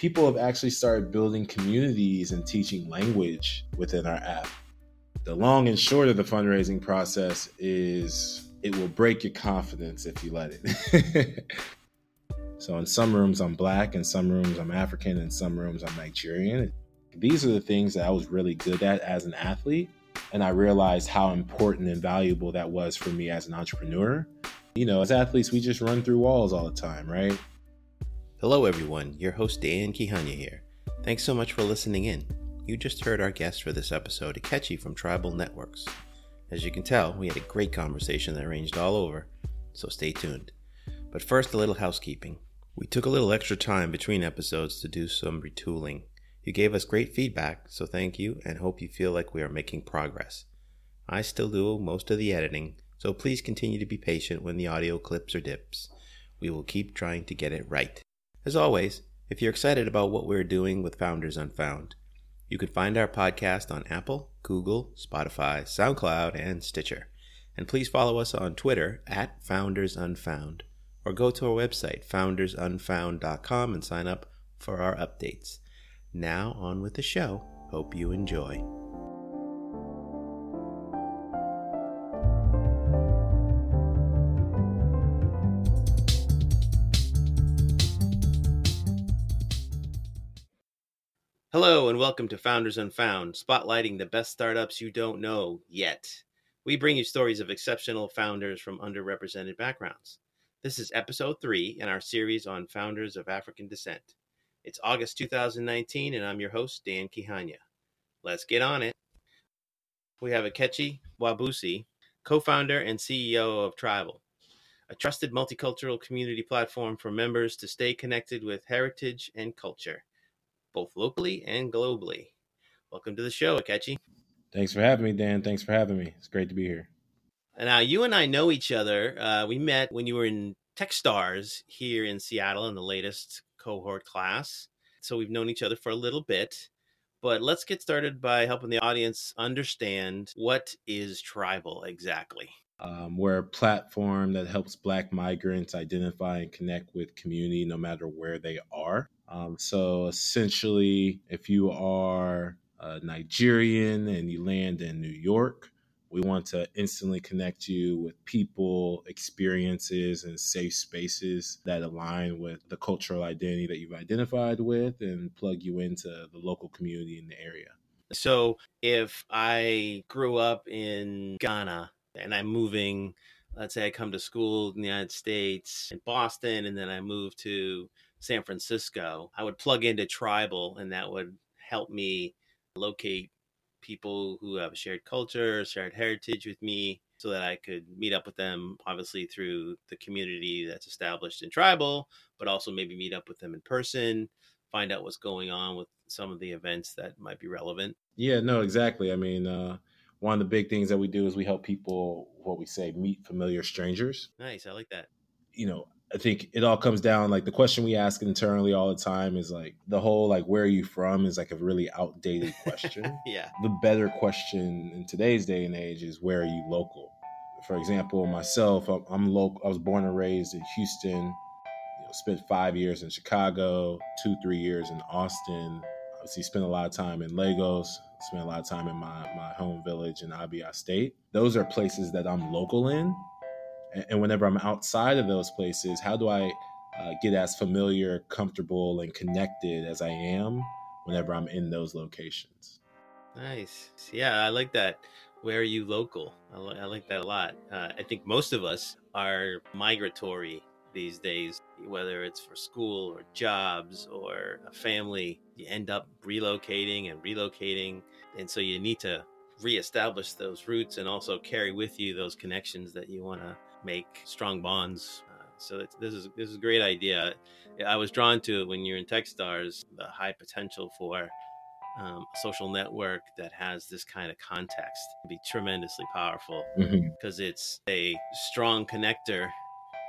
people have actually started building communities and teaching language within our app. The long and short of the fundraising process is it will break your confidence if you let it. so in some rooms I'm black, in some rooms I'm African, in some rooms I'm Nigerian. These are the things that I was really good at as an athlete. And I realized how important and valuable that was for me as an entrepreneur. You know, as athletes, we just run through walls all the time, right? Hello, everyone. Your host, Dan Kihanya here. Thanks so much for listening in. You just heard our guest for this episode, Akechi from Tribal Networks. As you can tell, we had a great conversation that ranged all over, so stay tuned. But first, a little housekeeping. We took a little extra time between episodes to do some retooling. You gave us great feedback, so thank you and hope you feel like we are making progress. I still do most of the editing, so please continue to be patient when the audio clips or dips. We will keep trying to get it right. As always, if you're excited about what we're doing with Founders Unfound, you can find our podcast on Apple, Google, Spotify, SoundCloud, and Stitcher. And please follow us on Twitter at Founders Unfound, or go to our website, foundersunfound.com, and sign up for our updates. Now, on with the show. Hope you enjoy. Welcome to Founders Unfound, spotlighting the best startups you don't know yet. We bring you stories of exceptional founders from underrepresented backgrounds. This is episode three in our series on founders of African descent. It's August 2019, and I'm your host, Dan Kihanya. Let's get on it. We have Akechi Wabusi, co founder and CEO of Tribal, a trusted multicultural community platform for members to stay connected with heritage and culture, both locally and globally. Welcome to the show, Akechi. Thanks for having me, Dan. Thanks for having me. It's great to be here. Now, you and I know each other. Uh, we met when you were in Techstars here in Seattle in the latest cohort class. So we've known each other for a little bit. But let's get started by helping the audience understand what is tribal exactly. Um, we're a platform that helps Black migrants identify and connect with community no matter where they are. Um, so essentially, if you are a Nigerian and you land in New York, we want to instantly connect you with people, experiences, and safe spaces that align with the cultural identity that you've identified with and plug you into the local community in the area. So, if I grew up in Ghana and I'm moving, let's say I come to school in the United States in Boston and then I move to San Francisco, I would plug into Tribal and that would help me locate people who have a shared culture, shared heritage with me, so that I could meet up with them, obviously through the community that's established in tribal, but also maybe meet up with them in person, find out what's going on with some of the events that might be relevant. Yeah, no, exactly. I mean, uh, one of the big things that we do is we help people, what we say, meet familiar strangers. Nice. I like that. You know, I think it all comes down like the question we ask internally all the time is like the whole like where are you from is like a really outdated question. yeah. The better question in today's day and age is where are you local? For example, myself, I'm, I'm local. I was born and raised in Houston. You know, spent five years in Chicago, two three years in Austin. Obviously, spent a lot of time in Lagos. Spent a lot of time in my my home village in Abia State. Those are places that I'm local in and whenever I'm outside of those places, how do I uh, get as familiar, comfortable, and connected as I am whenever I'm in those locations? Nice. Yeah, I like that. Where are you local? I, li- I like that a lot. Uh, I think most of us are migratory these days, whether it's for school or jobs or a family. You end up relocating and relocating. And so you need to reestablish those roots and also carry with you those connections that you want to make strong bonds. Uh, so this is this is a great idea. I was drawn to it when you're in TechStars, the high potential for um, a social network that has this kind of context can be tremendously powerful because mm-hmm. it's a strong connector,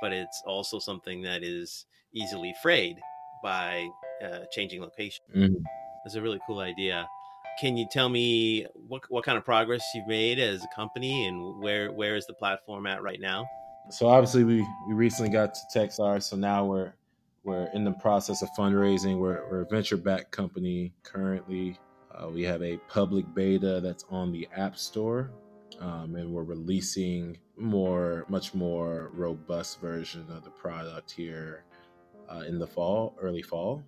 but it's also something that is easily frayed by uh, changing location. Mm-hmm. It's a really cool idea. Can you tell me what what kind of progress you've made as a company and where where is the platform at right now? so obviously we we recently got to Techstars, so now we're we're in the process of fundraising. We're, we're a venture backed company currently. Uh, we have a public beta that's on the App Store, um, and we're releasing more, much more robust version of the product here uh, in the fall, early fall,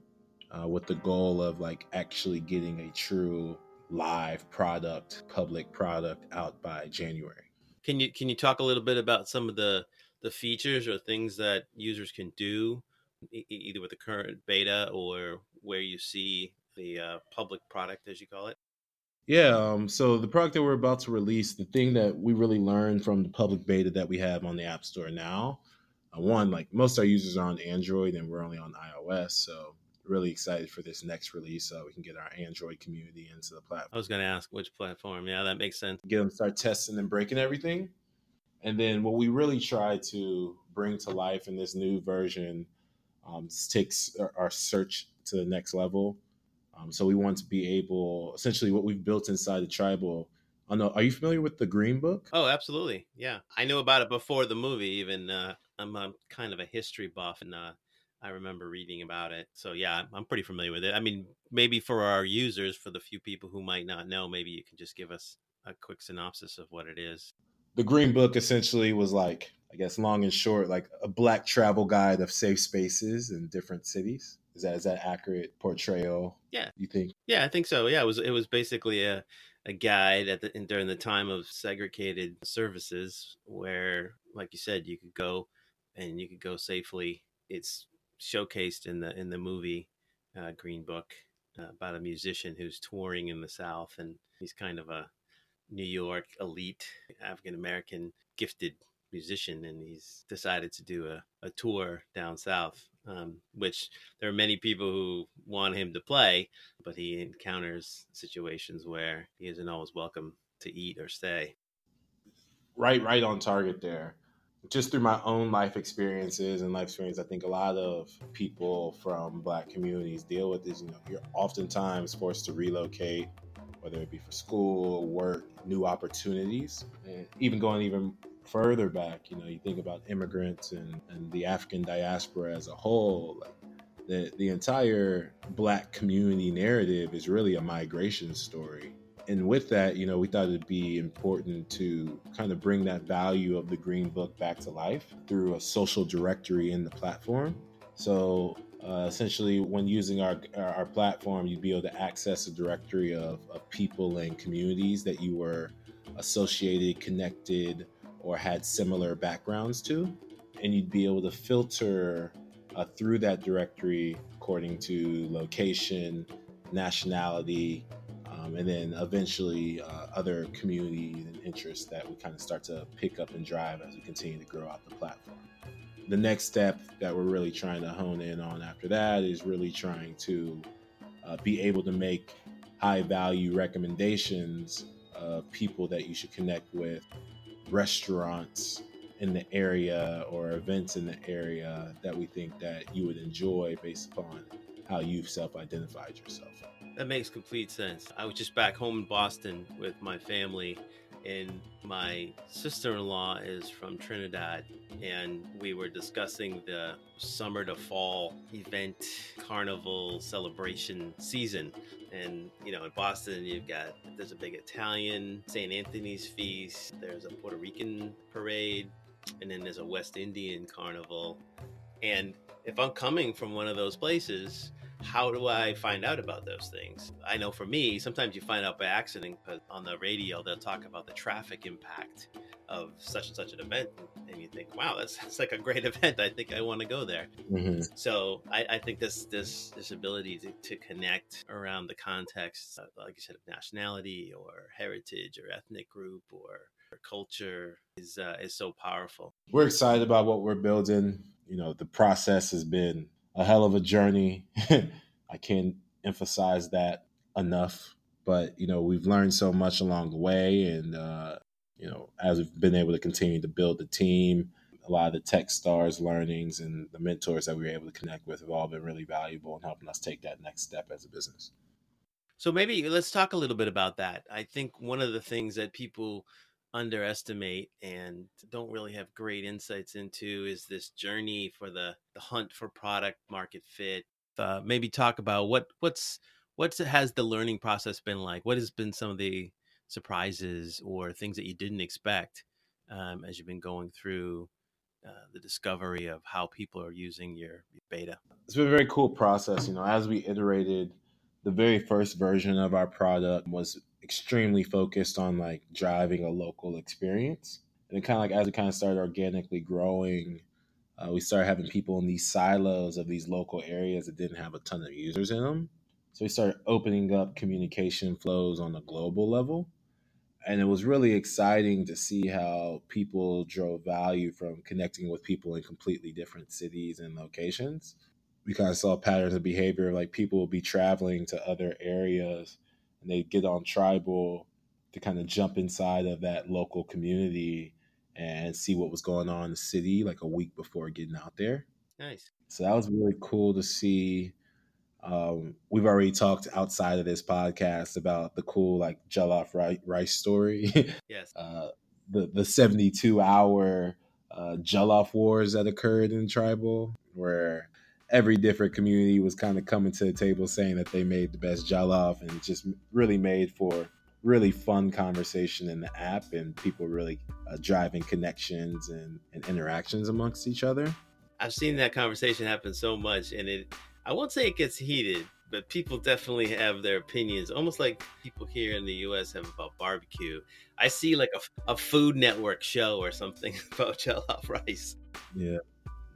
uh, with the goal of like actually getting a true live product, public product out by January. Can you can you talk a little bit about some of the the features or things that users can do either with the current beta or where you see the uh, public product, as you call it? Yeah. Um, so the product that we're about to release, the thing that we really learned from the public beta that we have on the App Store now, uh, one, like most of our users are on Android and we're only on iOS. So really excited for this next release so we can get our Android community into the platform. I was going to ask which platform. Yeah, that makes sense. Get them start testing and breaking everything. And then what we really try to bring to life in this new version um, takes our search to the next level. Um, so we want to be able, essentially, what we've built inside the tribal. I know. Are you familiar with the Green Book? Oh, absolutely. Yeah, I knew about it before the movie. Even uh, I'm, I'm kind of a history buff, and uh, I remember reading about it. So yeah, I'm pretty familiar with it. I mean, maybe for our users, for the few people who might not know, maybe you can just give us a quick synopsis of what it is. The Green Book essentially was like I guess long and short, like a black travel guide of safe spaces in different cities. Is that is that accurate portrayal? Yeah, you think? Yeah, I think so. Yeah, it was it was basically a a guide at the during the time of segregated services, where, like you said, you could go and you could go safely. It's showcased in the in the movie uh, Green Book uh, about a musician who's touring in the South, and he's kind of a New York elite African American gifted musician and he's decided to do a, a tour down south um, which there are many people who want him to play but he encounters situations where he isn't always welcome to eat or stay. Right right on target there just through my own life experiences and life experience i think a lot of people from black communities deal with this you know you're oftentimes forced to relocate whether it be for school work new opportunities and even going even further back, you know, you think about immigrants and, and the African diaspora as a whole, the, the entire black community narrative is really a migration story. And with that, you know, we thought it'd be important to kind of bring that value of the Green Book back to life through a social directory in the platform. So uh, essentially, when using our, our platform, you'd be able to access a directory of, of people and communities that you were associated, connected, or had similar backgrounds to. And you'd be able to filter uh, through that directory according to location, nationality, um, and then eventually uh, other communities and interests that we kind of start to pick up and drive as we continue to grow out the platform. The next step that we're really trying to hone in on after that is really trying to uh, be able to make high value recommendations of people that you should connect with restaurants in the area or events in the area that we think that you would enjoy based upon how you've self-identified yourself. That makes complete sense. I was just back home in Boston with my family and my sister-in-law is from Trinidad and we were discussing the summer to fall event carnival celebration season and you know in Boston you've got there's a big Italian St. Anthony's feast there's a Puerto Rican parade and then there's a West Indian carnival and if I'm coming from one of those places how do I find out about those things? I know for me, sometimes you find out by accident but on the radio they'll talk about the traffic impact of such and such an event, and you think, "Wow, that's, sounds like a great event. I think I want to go there." Mm-hmm. So I, I, think this this this ability to, to connect around the context, of, like you said, of nationality or heritage or ethnic group or, or culture is uh, is so powerful. We're excited about what we're building. You know, the process has been a hell of a journey. I can't emphasize that enough. But you know, we've learned so much along the way, and uh, you know, as we've been able to continue to build the team, a lot of the Techstars learnings and the mentors that we were able to connect with have all been really valuable in helping us take that next step as a business. So maybe let's talk a little bit about that. I think one of the things that people underestimate and don't really have great insights into is this journey for the the hunt for product market fit. Uh, maybe talk about what what's what has the learning process been like? What has been some of the surprises or things that you didn't expect um, as you've been going through uh, the discovery of how people are using your, your beta? It's been a very cool process. You know, as we iterated, the very first version of our product was extremely focused on like driving a local experience. And kind of like as we kind of started organically growing, uh, we started having people in these silos of these local areas that didn't have a ton of users in them. So we started opening up communication flows on a global level. And it was really exciting to see how people drove value from connecting with people in completely different cities and locations. We kind of saw patterns of behavior like people would be traveling to other areas and they'd get on tribal to kind of jump inside of that local community and see what was going on in the city like a week before getting out there. Nice. So that was really cool to see um, we've already talked outside of this podcast about the cool like jollof rice, rice story. yes. Uh, the the seventy two hour uh, jollof wars that occurred in tribal, where every different community was kind of coming to the table saying that they made the best jollof, and just really made for really fun conversation in the app, and people really uh, driving connections and, and interactions amongst each other. I've seen that conversation happen so much, and it I won't say it gets heated, but people definitely have their opinions, almost like people here in the U.S. have about barbecue. I see like a, a Food Network show or something about jollof rice. Yeah.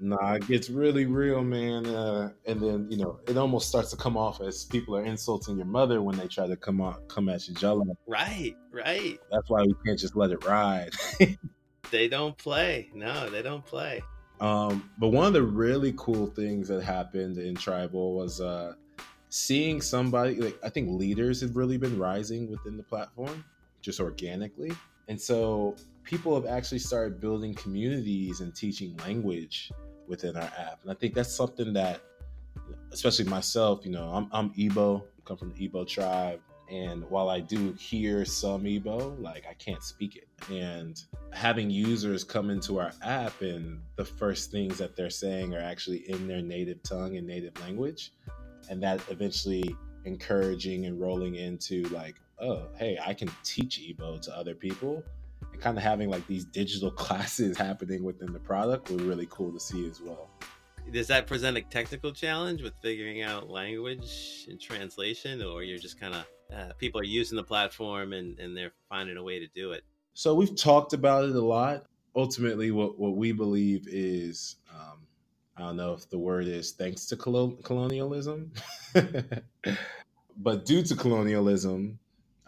Nah, it gets really real, man. Uh, and then you know, it almost starts to come off as people are insulting your mother when they try to come out, come at you jollof. Right, right. That's why we can't just let it ride. they don't play. No, they don't play. Um, but one of the really cool things that happened in tribal was uh, seeing somebody like I think leaders have really been rising within the platform just organically, and so people have actually started building communities and teaching language within our app, and I think that's something that, especially myself, you know, I'm, I'm Igbo, come from the Igbo tribe. And while I do hear some Igbo, like I can't speak it. And having users come into our app and the first things that they're saying are actually in their native tongue and native language. And that eventually encouraging and rolling into like, oh, hey, I can teach Igbo to other people. Kind of having like these digital classes happening within the product was really cool to see as well. Does that present a technical challenge with figuring out language and translation or you're just kind of uh, people are using the platform and, and they're finding a way to do it? So we've talked about it a lot. Ultimately what, what we believe is um, i don't know if the word is thanks to colonialism but due to colonialism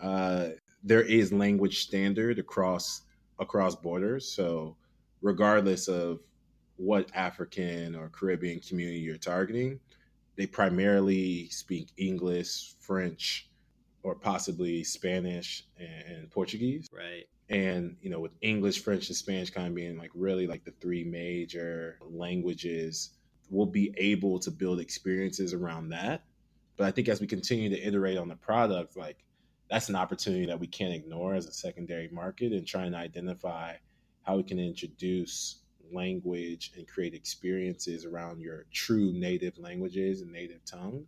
uh, there is language standard across across borders so regardless of what African or Caribbean community you're targeting, they primarily speak English, French, or possibly Spanish and Portuguese. Right. And, you know, with English, French, and Spanish kind of being like really like the three major languages, we'll be able to build experiences around that. But I think as we continue to iterate on the product, like that's an opportunity that we can't ignore as a secondary market and trying to identify how we can introduce language and create experiences around your true native languages and native tongue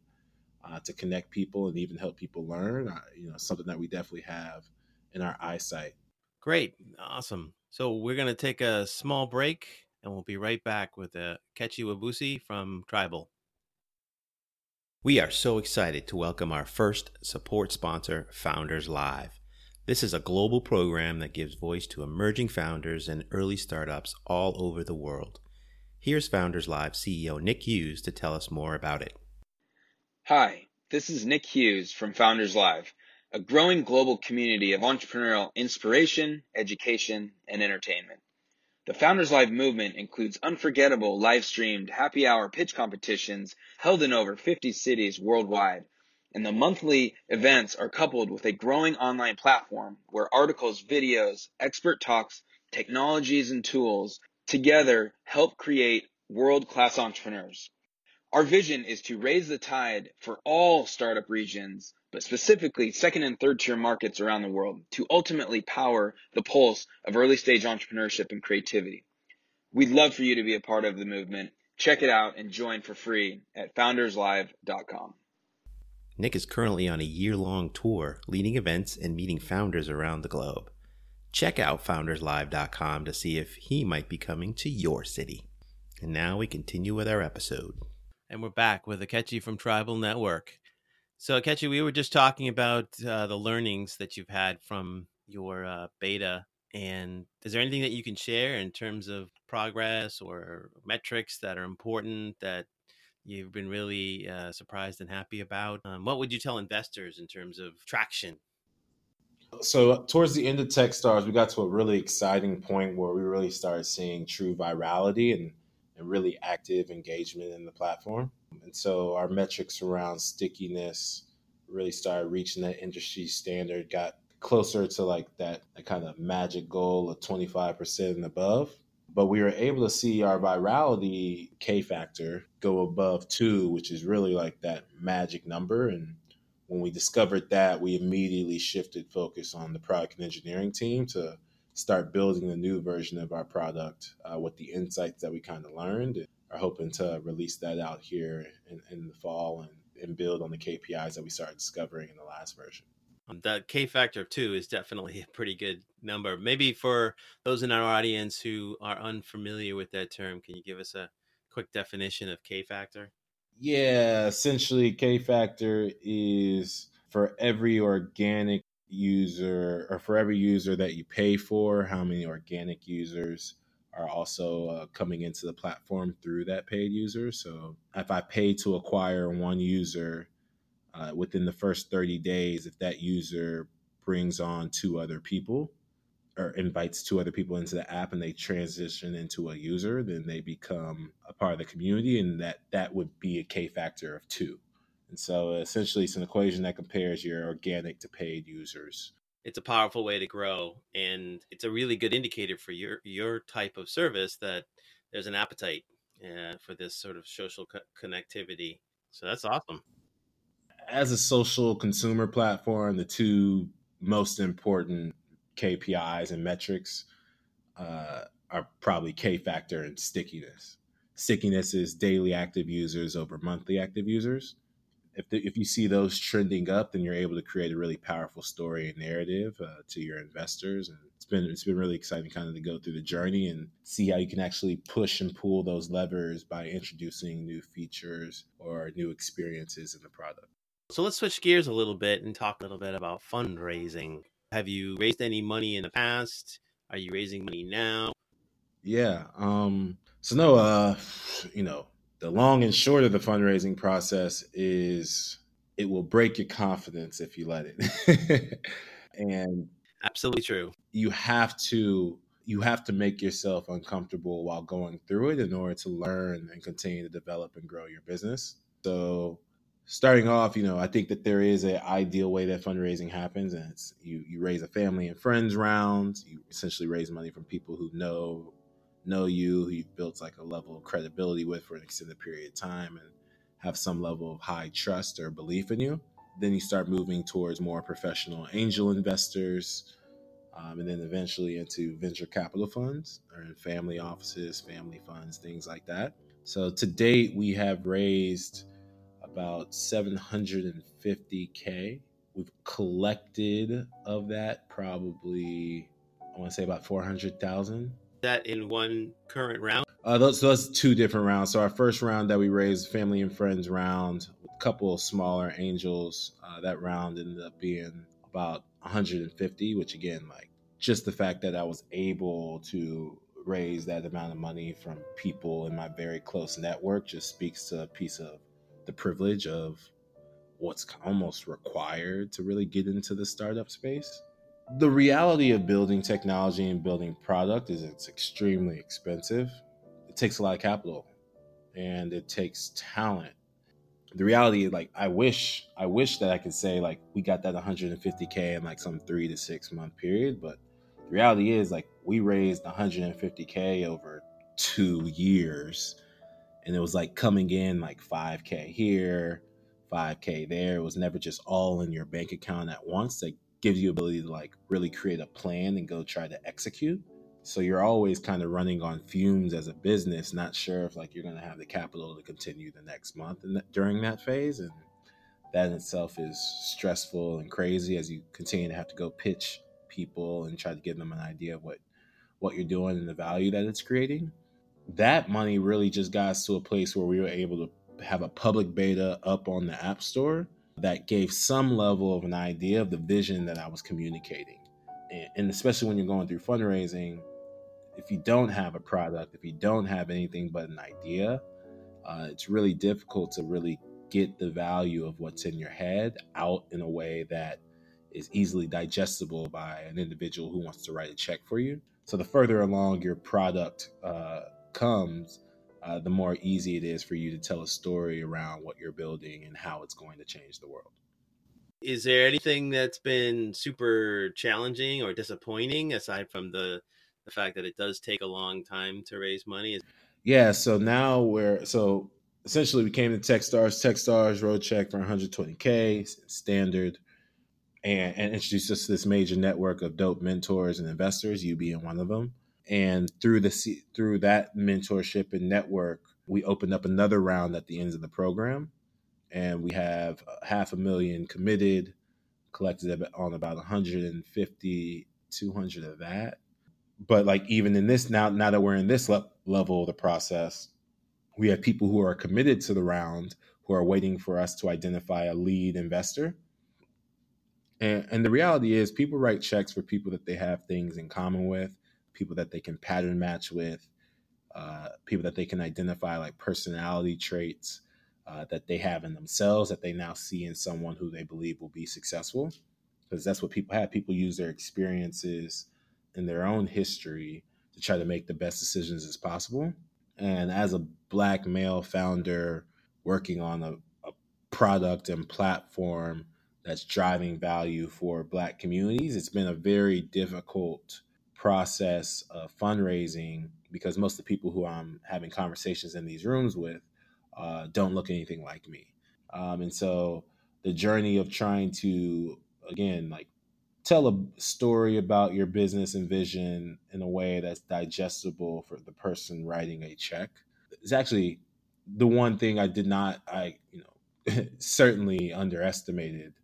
uh, to connect people and even help people learn. Uh, you know, something that we definitely have in our eyesight. Great, awesome. So we're gonna take a small break, and we'll be right back with uh, Kechi Wabusi from Tribal. We are so excited to welcome our first support sponsor, Founders Live. This is a global program that gives voice to emerging founders and early startups all over the world. Here's Founders Live CEO Nick Hughes to tell us more about it. Hi, this is Nick Hughes from Founders Live, a growing global community of entrepreneurial inspiration, education, and entertainment. The Founders Live movement includes unforgettable live streamed happy hour pitch competitions held in over 50 cities worldwide and the monthly events are coupled with a growing online platform where articles, videos, expert talks, technologies, and tools together help create world-class entrepreneurs. Our vision is to raise the tide for all startup regions but specifically second and third tier markets around the world to ultimately power the pulse of early stage entrepreneurship and creativity. We'd love for you to be a part of the movement. Check it out and join for free at founderslive.com. Nick is currently on a year long tour leading events and meeting founders around the globe. Check out founderslive.com to see if he might be coming to your city. And now we continue with our episode. And we're back with Akechi from Tribal Network. So, Akechi, we were just talking about uh, the learnings that you've had from your uh, beta. And is there anything that you can share in terms of progress or metrics that are important that you've been really uh, surprised and happy about? Um, what would you tell investors in terms of traction? So, towards the end of Techstars, we got to a really exciting point where we really started seeing true virality and, and really active engagement in the platform. And so our metrics around stickiness really started reaching that industry standard, got closer to like that, that kind of magic goal of 25% and above. But we were able to see our virality K factor go above two, which is really like that magic number. And when we discovered that, we immediately shifted focus on the product and engineering team to start building a new version of our product uh, with the insights that we kind of learned are hoping to release that out here in, in the fall and, and build on the KPIs that we started discovering in the last version. Um, the K factor of two is definitely a pretty good number. Maybe for those in our audience who are unfamiliar with that term, can you give us a quick definition of K factor? Yeah, essentially, K factor is for every organic user or for every user that you pay for, how many organic users are also uh, coming into the platform through that paid user. So if I pay to acquire one user uh, within the first 30 days, if that user brings on two other people or invites two other people into the app and they transition into a user, then they become a part of the community, and that that would be a K factor of two. And so essentially, it's an equation that compares your organic to paid users it's a powerful way to grow and it's a really good indicator for your your type of service that there's an appetite uh, for this sort of social co- connectivity. So that's awesome. As a social consumer platform the two most important kpis and metrics uh, are probably k factor and stickiness. Stickiness is daily active users over monthly active users if the, if you see those trending up, then you're able to create a really powerful story and narrative uh, to your investors. And it's been it's been really exciting, kind of to go through the journey and see how you can actually push and pull those levers by introducing new features or new experiences in the product. So let's switch gears a little bit and talk a little bit about fundraising. Have you raised any money in the past? Are you raising money now? Yeah. Um, so no, uh, you know, the long and short of the fundraising process is it will break your confidence if you let it. and absolutely true. You have to you have to make yourself uncomfortable while going through it in order to learn and continue to develop and grow your business. So starting off, you know, I think that there is an ideal way that fundraising happens, and it's you you raise a family and friends round. You essentially raise money from people who know know you, who you've built like a level of credibility with for an extended period of time and have some level of high trust or belief in you. Then you start moving towards more professional angel investors, um, and then eventually into venture capital funds or in family offices, family funds, things like that. So to date, we have raised about 750K. We've collected of that probably, I want to say about 400,000 that in one current round? Uh, those, that's two different rounds. So our first round that we raised, family and friends round, a couple of smaller angels. Uh, that round ended up being about 150, which again, like just the fact that I was able to raise that amount of money from people in my very close network just speaks to a piece of the privilege of what's almost required to really get into the startup space the reality of building technology and building product is it's extremely expensive. It takes a lot of capital and it takes talent. The reality, is like I wish, I wish that I could say like we got that 150k in like some three to six month period, but the reality is like we raised 150k over two years, and it was like coming in like 5k here, 5K there. It was never just all in your bank account at once. That gives you ability to like really create a plan and go try to execute. So you're always kind of running on fumes as a business, not sure if like you're going to have the capital to continue the next month and during that phase. And that in itself is stressful and crazy as you continue to have to go pitch people and try to give them an idea of what what you're doing and the value that it's creating. That money really just got us to a place where we were able to have a public beta up on the App Store that gave some level of an idea of the vision that I was communicating. And especially when you're going through fundraising, if you don't have a product, if you don't have anything but an idea, uh, it's really difficult to really get the value of what's in your head out in a way that is easily digestible by an individual who wants to write a check for you. So the further along your product uh, comes, uh, the more easy it is for you to tell a story around what you're building and how it's going to change the world. Is there anything that's been super challenging or disappointing aside from the the fact that it does take a long time to raise money? Yeah, so now we're so essentially we came to Techstars, Techstars road check for 120k standard, and, and introduced us to this major network of dope mentors and investors. You being one of them, and through the through that mentorship and network, we opened up another round at the end of the program, and we have uh, half a million committed, collected on about 150, 200 of that. But like even in this now, now that we're in this le- level of the process, we have people who are committed to the round who are waiting for us to identify a lead investor. And, and the reality is, people write checks for people that they have things in common with, people that they can pattern match with, uh, people that they can identify like personality traits uh, that they have in themselves that they now see in someone who they believe will be successful. Because that's what people have. People use their experiences and their own history to try to make the best decisions as possible. And as a black male founder working on a, a product and platform that's driving value for black communities, it's been a very difficult process of fundraising because most of the people who I'm having conversations in these rooms with uh, don't look anything like me. Um, and so the journey of trying to, again, like tell a story about your business and vision in a way that's digestible for the person writing a check is actually the one thing I did not I you know certainly underestimated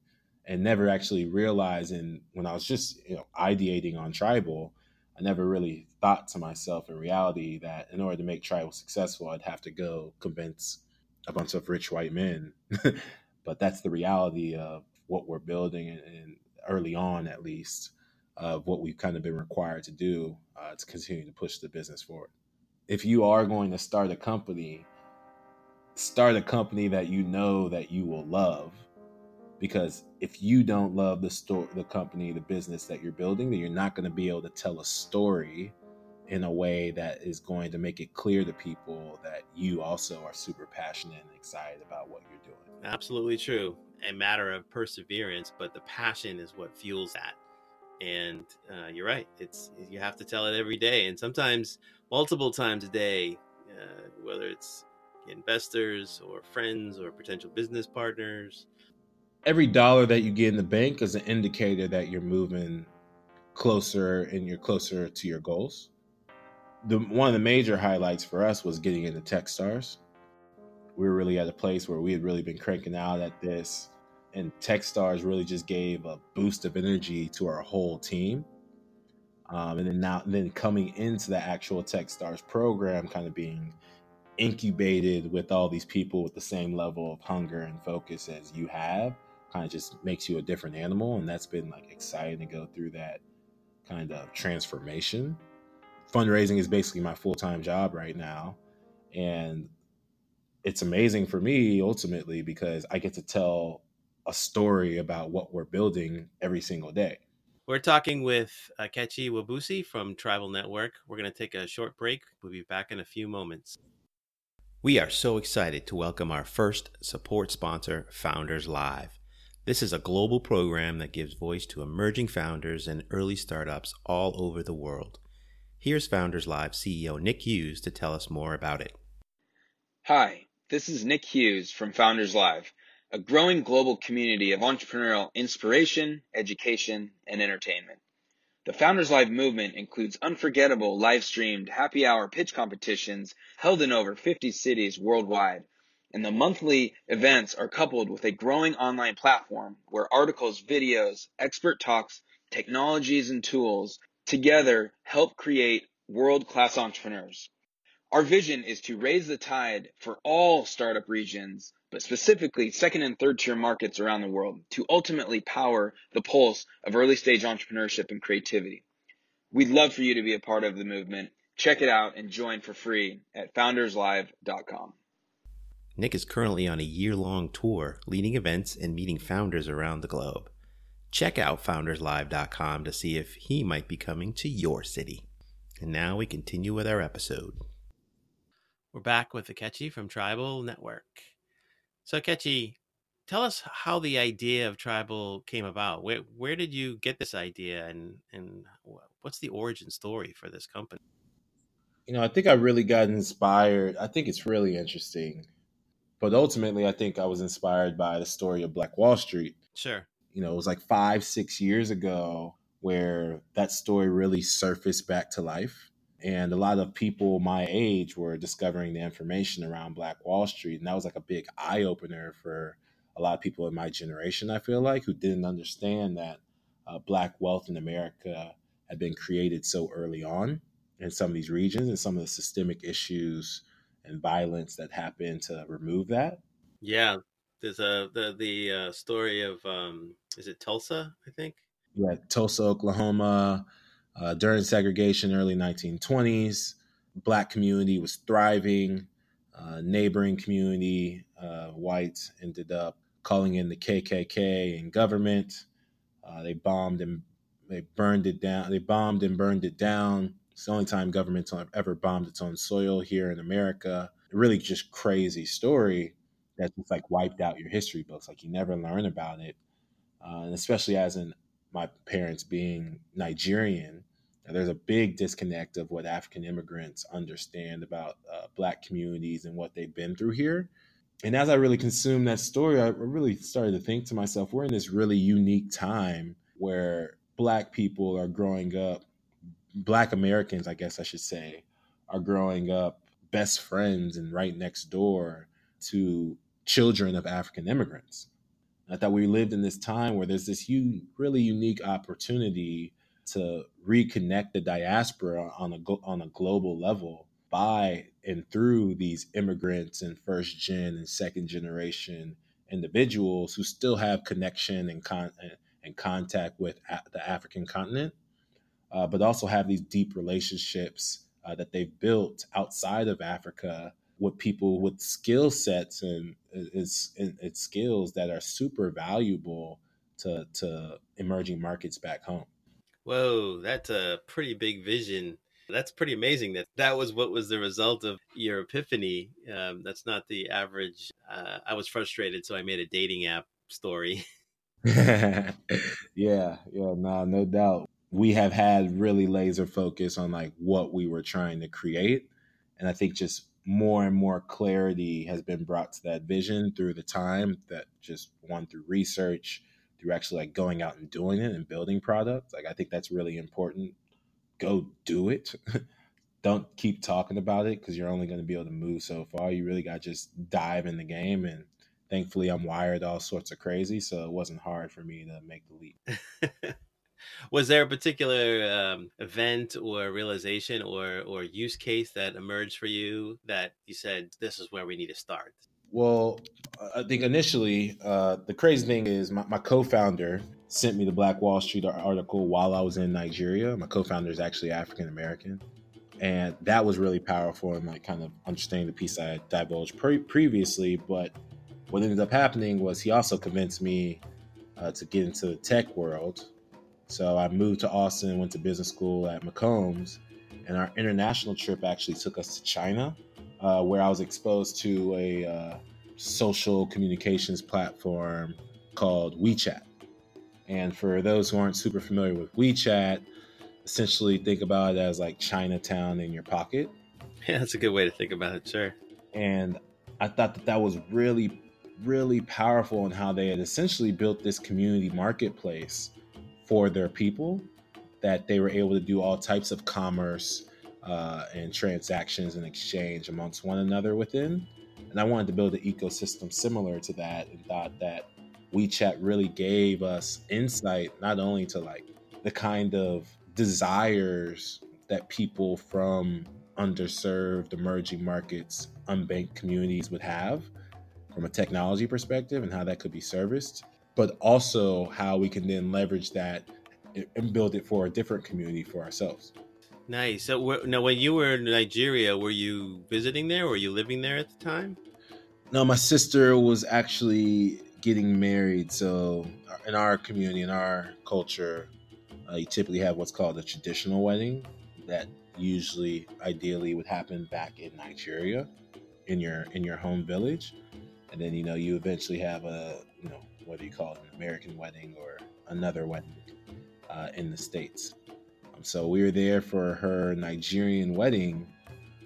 and never actually realized and when I was just you know ideating on tribal I never really thought to myself in reality that in order to make tribal successful I'd have to go convince a bunch of rich white men but that's the reality of what we're building and, early on at least of what we've kind of been required to do uh, to continue to push the business forward. If you are going to start a company, start a company that you know that you will love because if you don't love the store the company the business that you're building then you're not going to be able to tell a story in a way that is going to make it clear to people that you also are super passionate and excited about what you're doing absolutely true a matter of perseverance, but the passion is what fuels that. And uh, you're right; it's you have to tell it every day, and sometimes multiple times a day, uh, whether it's investors or friends or potential business partners. Every dollar that you get in the bank is an indicator that you're moving closer and you're closer to your goals. The one of the major highlights for us was getting into Techstars we were really at a place where we had really been cranking out at this and techstars really just gave a boost of energy to our whole team um, and then now then coming into the actual techstars program kind of being incubated with all these people with the same level of hunger and focus as you have kind of just makes you a different animal and that's been like exciting to go through that kind of transformation fundraising is basically my full-time job right now and it's amazing for me ultimately because I get to tell a story about what we're building every single day. We're talking with uh, Akechi Wabusi from Tribal Network. We're going to take a short break. We'll be back in a few moments. We are so excited to welcome our first support sponsor, Founders Live. This is a global program that gives voice to emerging founders and early startups all over the world. Here's Founders Live CEO Nick Hughes to tell us more about it. Hi, this is Nick Hughes from Founders Live, a growing global community of entrepreneurial inspiration, education, and entertainment. The Founders Live movement includes unforgettable live streamed happy hour pitch competitions held in over 50 cities worldwide. And the monthly events are coupled with a growing online platform where articles, videos, expert talks, technologies, and tools together help create world class entrepreneurs. Our vision is to raise the tide for all startup regions, but specifically second and third tier markets around the world to ultimately power the pulse of early stage entrepreneurship and creativity. We'd love for you to be a part of the movement. Check it out and join for free at founderslive.com. Nick is currently on a year long tour leading events and meeting founders around the globe. Check out founderslive.com to see if he might be coming to your city. And now we continue with our episode. We're back with Akechi from Tribal Network. So, Akechi, tell us how the idea of Tribal came about. Where where did you get this idea, and and what's the origin story for this company? You know, I think I really got inspired. I think it's really interesting, but ultimately, I think I was inspired by the story of Black Wall Street. Sure. You know, it was like five, six years ago where that story really surfaced back to life and a lot of people my age were discovering the information around Black Wall Street. And that was like a big eye opener for a lot of people in my generation, I feel like, who didn't understand that uh, Black wealth in America had been created so early on in some of these regions and some of the systemic issues and violence that happened to remove that. Yeah. There's a the the uh, story of um, is it Tulsa? I think. Yeah, Tulsa, Oklahoma, uh, during segregation, early 1920s, black community was thriving. Uh, neighboring community, uh, whites, ended up calling in the KKK and government. Uh, they bombed and they burned it down. They bombed and burned it down. It's the only time government ever bombed its own soil here in America. Really just crazy story that just like wiped out your history books. Like you never learn about it, uh, and especially as in my parents being Nigerian, there's a big disconnect of what African immigrants understand about uh, Black communities and what they've been through here. And as I really consumed that story, I really started to think to myself, we're in this really unique time where Black people are growing up, Black Americans, I guess I should say, are growing up best friends and right next door to children of African immigrants. I thought we lived in this time where there's this huge, really unique opportunity to reconnect the diaspora on a on a global level by and through these immigrants and first gen and second generation individuals who still have connection and con and contact with the African continent, uh, but also have these deep relationships uh, that they've built outside of Africa with people with skill sets and is it's skills that are super valuable to to emerging markets back home. Whoa, that's a pretty big vision. That's pretty amazing that that was what was the result of your epiphany. Um, that's not the average. Uh, I was frustrated, so I made a dating app story. yeah, yeah, no, no doubt. We have had really laser focus on like what we were trying to create. And I think just more and more clarity has been brought to that vision through the time that just one through research, through actually like going out and doing it and building products. Like I think that's really important. Go do it. Don't keep talking about it because you're only going to be able to move so far. You really got to just dive in the game. And thankfully, I'm wired all sorts of crazy, so it wasn't hard for me to make the leap. was there a particular um, event or realization or or use case that emerged for you that you said this is where we need to start well, I think initially, uh, the crazy thing is my, my co founder sent me the Black Wall Street article while I was in Nigeria. My co founder is actually African American. And that was really powerful and like kind of understanding the piece I divulged pre- previously. But what ended up happening was he also convinced me uh, to get into the tech world. So I moved to Austin, went to business school at McCombs, and our international trip actually took us to China uh, where I was exposed to a uh, social communications platform called WeChat. And for those who aren't super familiar with WeChat, essentially think about it as like Chinatown in your pocket. Yeah, that's a good way to think about it, sure. And I thought that that was really really powerful in how they had essentially built this community marketplace for their people that they were able to do all types of commerce uh, and transactions and exchange amongst one another within. And I wanted to build an ecosystem similar to that and thought that WeChat really gave us insight not only to like the kind of desires that people from underserved emerging markets, unbanked communities would have from a technology perspective and how that could be serviced, but also how we can then leverage that and build it for a different community for ourselves. Nice. So now, when you were in Nigeria, were you visiting there? or Were you living there at the time? No, my sister was actually getting married. So in our community, in our culture, uh, you typically have what's called a traditional wedding that usually, ideally, would happen back in Nigeria, in your in your home village, and then you know you eventually have a you know what do you call it, an American wedding or another wedding uh, in the states. Um, so we were there for her Nigerian wedding,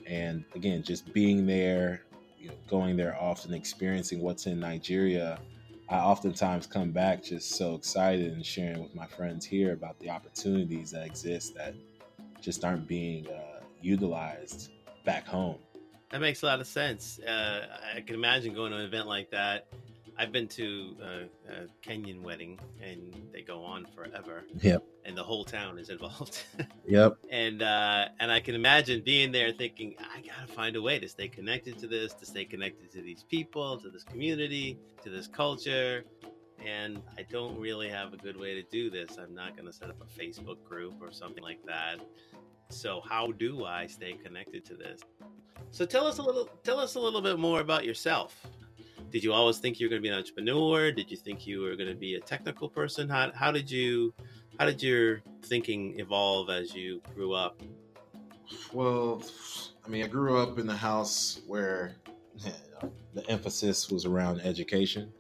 and again, just being there, you know, going there often, experiencing what's in Nigeria. I oftentimes come back just so excited and sharing with my friends here about the opportunities that exist that just aren't being uh, utilized back home. That makes a lot of sense. Uh, I can imagine going to an event like that I've been to a, a, Kenyan wedding, and they go on forever. Yep. And the whole town is involved. yep. And uh, and I can imagine being there, thinking, I gotta find a way to stay connected to this, to stay connected to these people, to this community, to this culture. And I don't really have a good way to do this. I'm not gonna set up a Facebook group or something like that. So how do I stay connected to this? So tell us a little. Tell us a little bit more about yourself did you always think you were going to be an entrepreneur? Did you think you were going to be a technical person? How, how did you how did your thinking evolve as you grew up? Well, I mean, I grew up in the house where the emphasis was around education.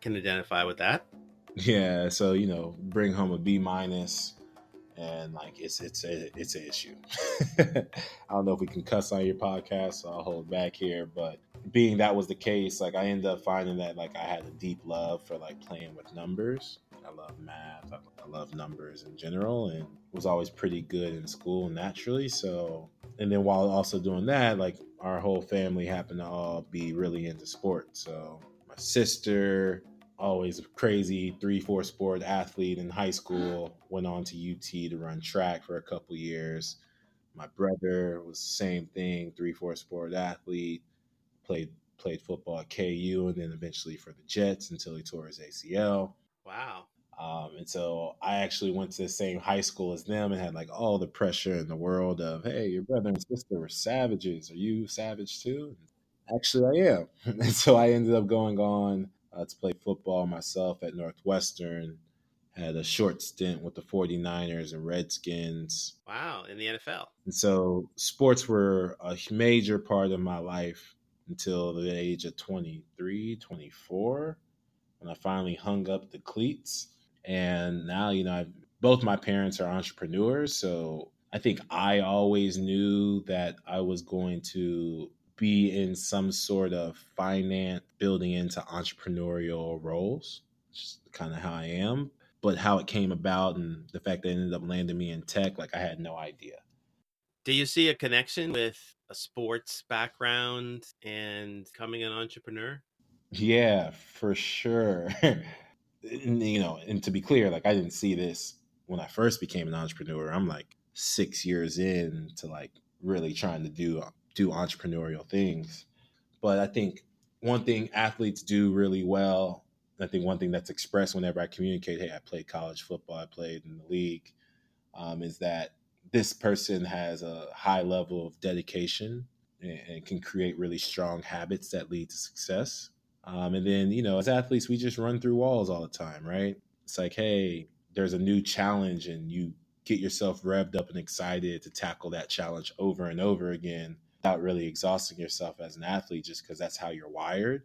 Can identify with that. Yeah, so you know, bring home a B minus, and like it's it's a it's an issue. I don't know if we can cuss on your podcast, so I'll hold back here. But being that was the case, like I ended up finding that like I had a deep love for like playing with numbers. I love math. I love numbers in general, and was always pretty good in school naturally. So, and then while also doing that, like our whole family happened to all be really into sports. So my sister, always a crazy three four sport athlete in high school went on to ut to run track for a couple years my brother was the same thing three four sport athlete played played football at ku and then eventually for the jets until he tore his acl wow um, and so I actually went to the same high school as them and had like all the pressure in the world of, hey, your brother and sister were savages. Are you savage too? Actually, I am. and so I ended up going on uh, to play football myself at Northwestern. Had a short stint with the 49ers and Redskins. Wow, in the NFL. And so sports were a major part of my life until the age of 23, 24, when I finally hung up the cleats. And now, you know, I've, both my parents are entrepreneurs. So I think I always knew that I was going to be in some sort of finance building into entrepreneurial roles, is kind of how I am. But how it came about and the fact that it ended up landing me in tech, like I had no idea. Do you see a connection with a sports background and becoming an entrepreneur? Yeah, for sure. you know, and to be clear, like I didn't see this when I first became an entrepreneur. I'm like six years in to like really trying to do do entrepreneurial things. But I think one thing athletes do really well, I think one thing that's expressed whenever I communicate, hey, I played college football, I played in the league, um, is that this person has a high level of dedication and, and can create really strong habits that lead to success. Um, and then, you know, as athletes, we just run through walls all the time, right? It's like, hey, there's a new challenge and you get yourself revved up and excited to tackle that challenge over and over again without really exhausting yourself as an athlete just because that's how you're wired.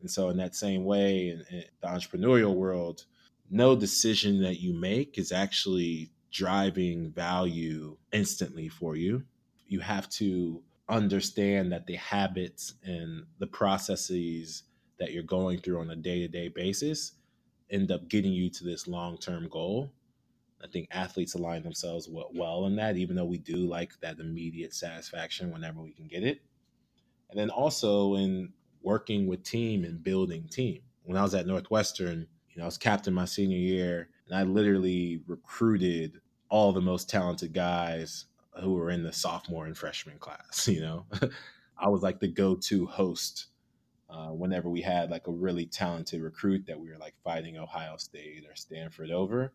And so, in that same way, in, in, the entrepreneurial world, no decision that you make is actually driving value instantly for you. You have to understand that the habits and the processes that you're going through on a day to day basis end up getting you to this long term goal. I think athletes align themselves well in that, even though we do like that immediate satisfaction whenever we can get it. And then also in working with team and building team. When I was at Northwestern, you know, I was captain my senior year, and I literally recruited all the most talented guys who were in the sophomore and freshman class. You know, I was like the go-to host uh, whenever we had like a really talented recruit that we were like fighting Ohio State or Stanford over.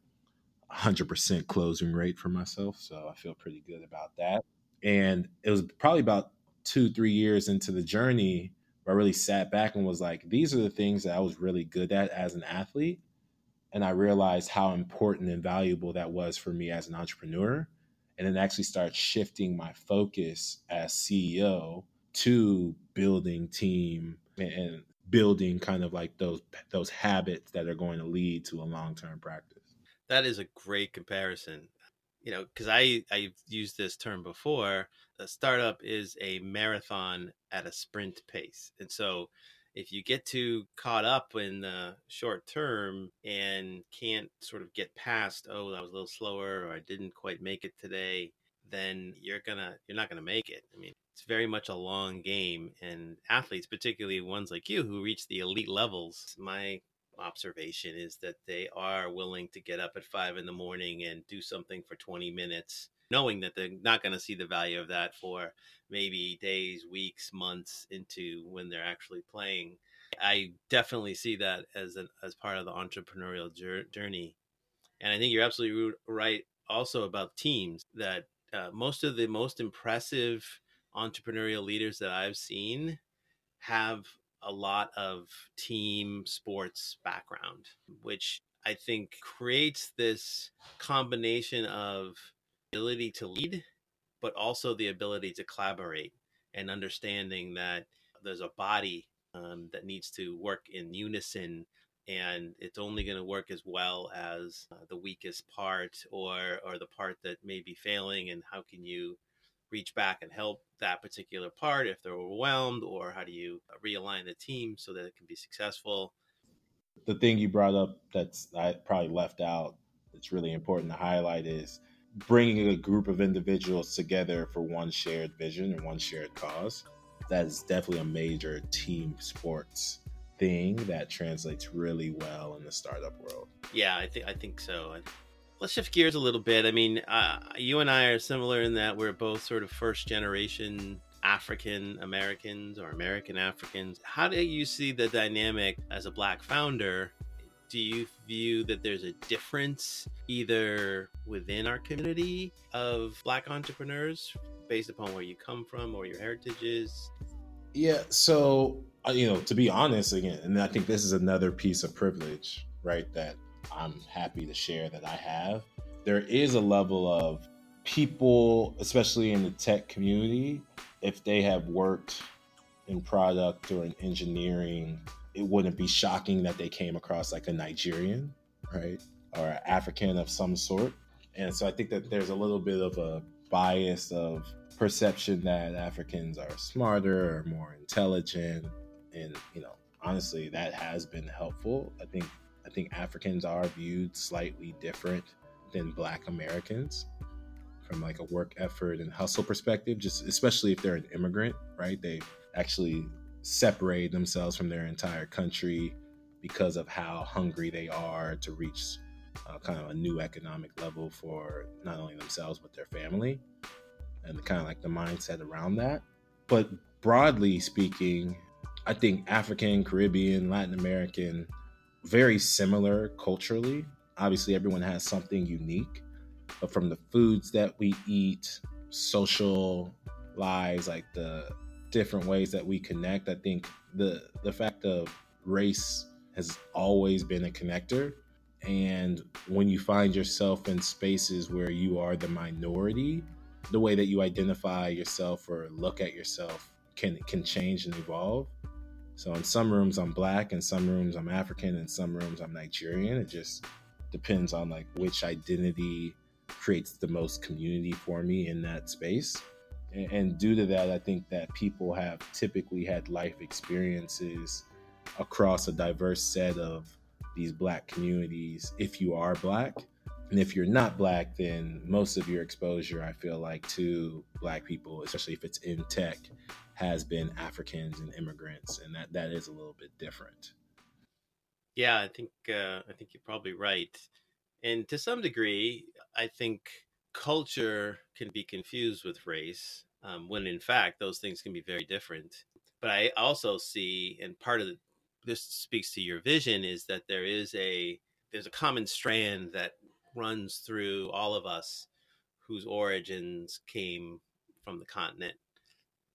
100% closing rate for myself, so I feel pretty good about that. And it was probably about two, three years into the journey where I really sat back and was like, these are the things that I was really good at as an athlete. And I realized how important and valuable that was for me as an entrepreneur. And then actually start shifting my focus as CEO to building team and building kind of like those those habits that are going to lead to a long-term practice. That is a great comparison. You know, cuz I I've used this term before, a startup is a marathon at a sprint pace. And so if you get too caught up in the short term and can't sort of get past, oh, I was a little slower or I didn't quite make it today, then you're gonna you're not gonna make it. I mean, it's very much a long game, and athletes, particularly ones like you who reach the elite levels, my observation is that they are willing to get up at five in the morning and do something for 20 minutes knowing that they're not going to see the value of that for maybe days, weeks, months into when they're actually playing. I definitely see that as an, as part of the entrepreneurial journey. And I think you're absolutely right also about teams that uh, most of the most impressive entrepreneurial leaders that I've seen have a lot of team sports background, which I think creates this combination of ability to lead, but also the ability to collaborate and understanding that there's a body um, that needs to work in unison and it's only going to work as well as uh, the weakest part or or the part that may be failing and how can you reach back and help that particular part if they're overwhelmed or how do you realign the team so that it can be successful? The thing you brought up that's i probably left out that's really important to highlight is bringing a group of individuals together for one shared vision and one shared cause. That is definitely a major team sports thing that translates really well in the startup world. Yeah, I think I think so. Let's shift gears a little bit. I mean, uh, you and I are similar in that we're both sort of first generation African Americans or American Africans. How do you see the dynamic as a black founder do you view that there's a difference either within our community of black entrepreneurs based upon where you come from or your heritage is yeah so uh, you know to be honest again and i think this is another piece of privilege right that i'm happy to share that i have. There is a level of people especially in the tech community if they have worked in product or in engineering it wouldn't be shocking that they came across like a Nigerian, right? Or African of some sort. And so I think that there's a little bit of a bias of perception that Africans are smarter or more intelligent. And, you know, honestly, that has been helpful. I think I think Africans are viewed slightly different than black Americans from like a work effort and hustle perspective, just especially if they're an immigrant, right? They actually separate themselves from their entire country because of how hungry they are to reach uh, kind of a new economic level for not only themselves but their family and kind of like the mindset around that. But broadly speaking i think african caribbean latin american very similar culturally. Obviously everyone has something unique but from the foods that we eat social lives like the different ways that we connect. I think the the fact of race has always been a connector. And when you find yourself in spaces where you are the minority, the way that you identify yourself or look at yourself can can change and evolve. So in some rooms I'm black, in some rooms I'm African, in some rooms I'm Nigerian. It just depends on like which identity creates the most community for me in that space and, due to that, I think that people have typically had life experiences across a diverse set of these black communities if you are black. And if you're not black, then most of your exposure, I feel like, to black people, especially if it's in tech, has been Africans and immigrants, and that that is a little bit different. Yeah, I think uh, I think you're probably right, and to some degree, I think culture can be confused with race, um, when in fact those things can be very different. But I also see, and part of the, this speaks to your vision, is that there is a there's a common strand that runs through all of us whose origins came from the continent,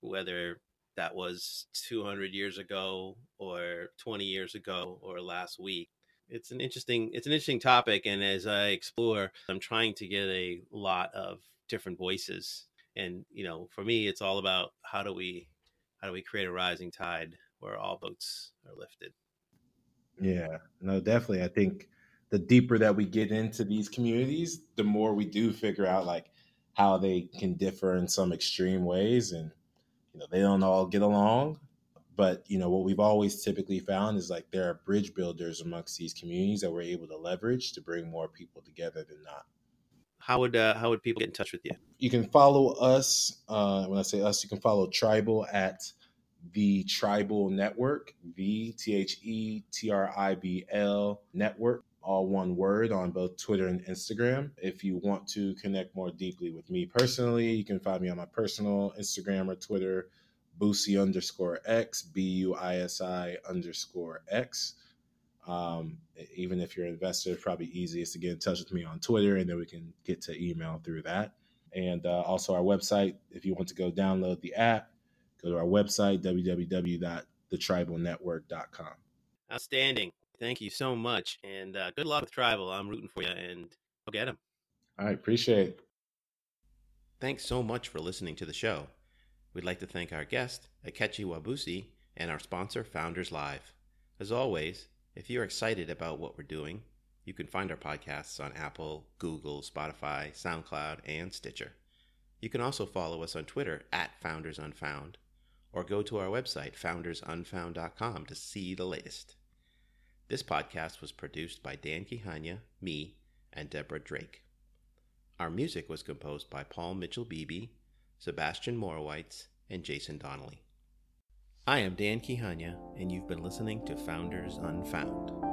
whether that was 200 years ago or 20 years ago or last week. It's an interesting it's an interesting topic and as I explore I'm trying to get a lot of different voices and you know for me it's all about how do we how do we create a rising tide where all boats are lifted. Yeah, no definitely I think the deeper that we get into these communities, the more we do figure out like how they can differ in some extreme ways and you know they don't all get along but you know what we've always typically found is like there are bridge builders amongst these communities that we're able to leverage to bring more people together than not how would uh, how would people get in touch with you you can follow us uh, when i say us you can follow tribal at the tribal network v t h e t r i b l network all one word on both Twitter and Instagram. If you want to connect more deeply with me personally, you can find me on my personal Instagram or Twitter, Buisi underscore X, B U I S I underscore X. Um, even if you're an investor, it's probably easiest to get in touch with me on Twitter, and then we can get to email through that. And uh, also our website, if you want to go download the app, go to our website, www.thetribalnetwork.com. Outstanding. Thank you so much, and uh, good luck with Tribal. I'm rooting for you, and go get. All right, appreciate it. Thanks so much for listening to the show. We'd like to thank our guest, Ikechi Nwabuisi, and our sponsor, Founders Live. As always, if you're excited about what we're doing, you can find our podcasts on Apple, Google, Spotify, SoundCloud, and Stitcher. You can also follow us on Twitter at Founders Unfound, or go to our website, foundersunfound.com, to see the latest. This podcast was produced by Dan Kihanya, me, and Deborah Drake. Our music was composed by Paul Mitchell Beebe, Sebastian Morowitz, and Jason Donnelly. I am Dan Kihanya, and you've been listening to Founders Unfound.